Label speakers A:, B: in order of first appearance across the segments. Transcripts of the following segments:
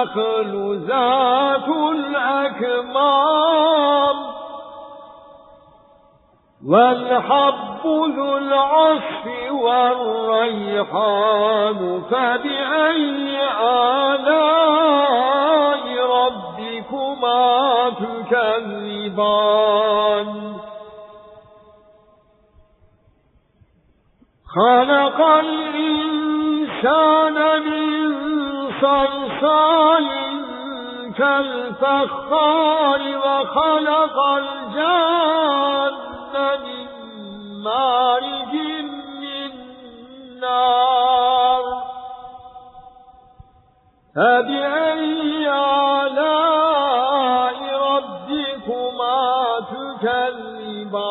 A: والنخل ذات الأكمام والحب ذو العصف والريحان فبأي آلاء ربكما تكذبان؟ خلق الإنسان من صلصال كالفخار وخلق الجان من مارج من نار. فبأي آلاء ربكما تكذبان؟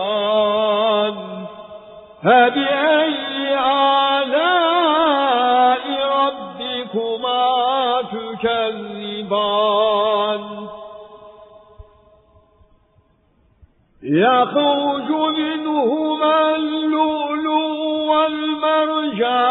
A: فبأي آلاء ربكما تكذبان يخرج منهما اللؤلؤ والمرجان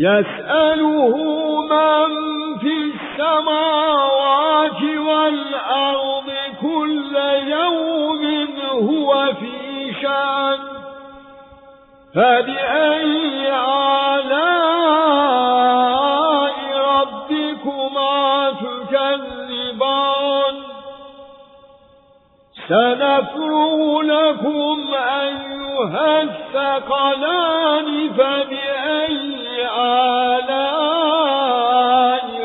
A: يسأله من في السماوات والأرض كل يوم هو في شأن. فبأي آلاء ربكما تكذبان؟ سنفرغ لكم أيها الثقلان فبأي آلاء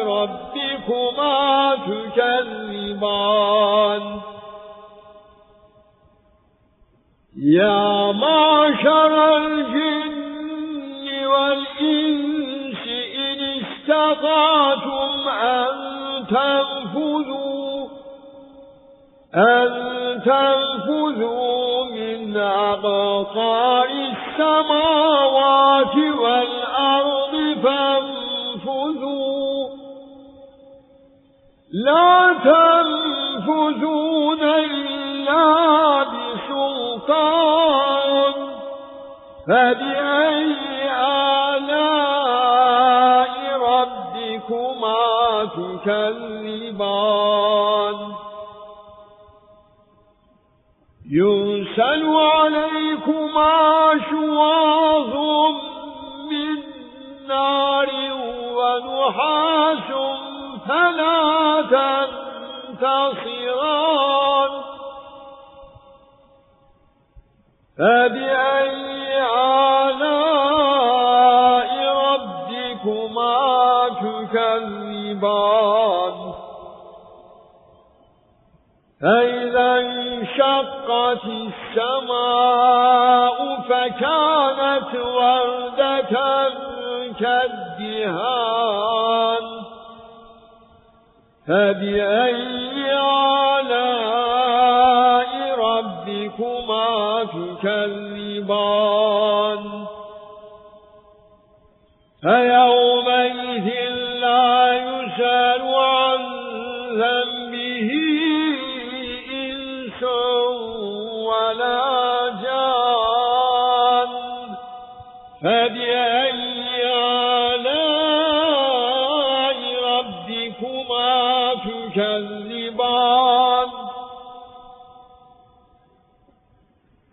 A: ربكما تكذبان. يا معشر الجن والإنس إن استطعتم أن تنفذوا أن تنفذوا من أقطار السماوات فانفذوا. لا تنفذون إلا بسلطان. فبأي آلاء ربكما تكذبان؟ يرسل عليكما شواظ نار ونحاس فلا تنتصران فبأي آلاء ربكما تكذبان؟ فإذا انشقت السماء فكانت وردة كالدهان فبأي آلاء ربكما تكذبان؟ فيومئذ تكذبان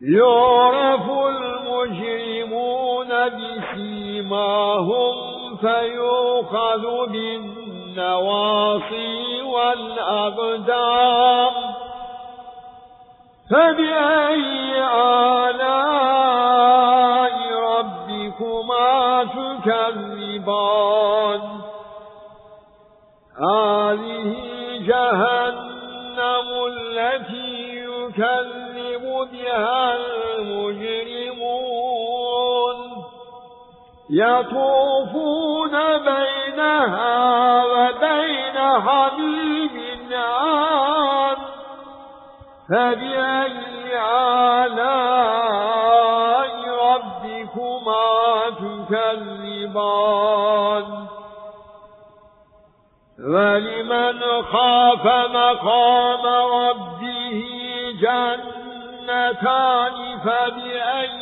A: يعرف المجرمون بسيماهم فيوخذ بالنواصي والأقدام. فبأي آلاء ربكما تكذبان؟ يطوفون بينها وبين حبيب عام فبأي آلاء ربكما تكذبان؟ ولمن خاف مقام ربه جنتان فبأي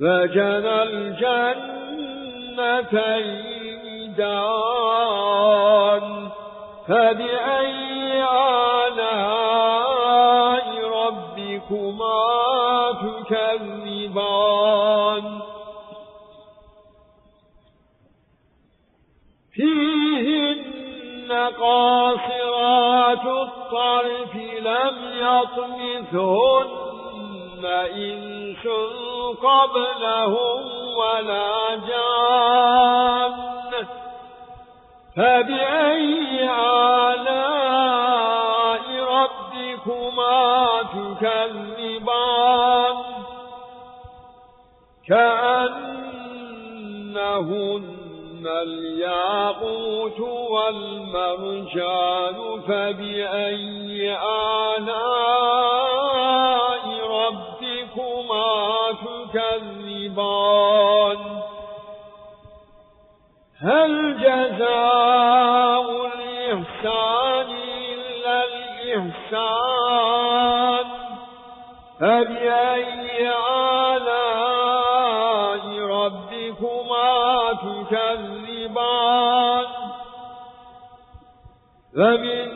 A: فجنى الجنتين دان فبأي آلاء ربكما تكذبان؟ فيهن قاصرات الطرف لم يطمثهن إنس قبلهم ولا جان. فبأي آلاء ربكما تكذبان؟ كأنهن الياقوت والمرجان فبأي آلاء هل جزاء الإحسان إلا الإحسان؟ فبأي آلاء ربكما تكذبان؟ فمن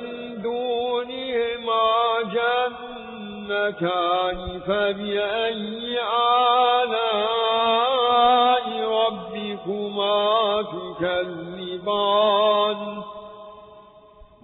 A: دونهما جنتان فبأي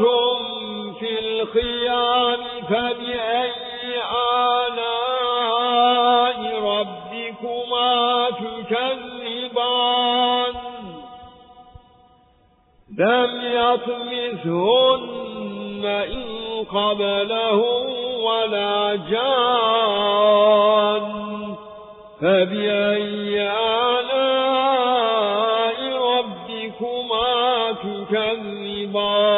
A: مغصورات في الخيام فبأي آلاء ربكما تكذبان؟ لم يطمثهن إن قبلهم ولا جان. فبأي آلاء ربكما تكذبان؟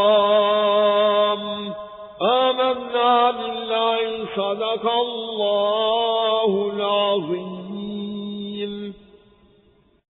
A: والإكرام آمنا بالله صدق الله.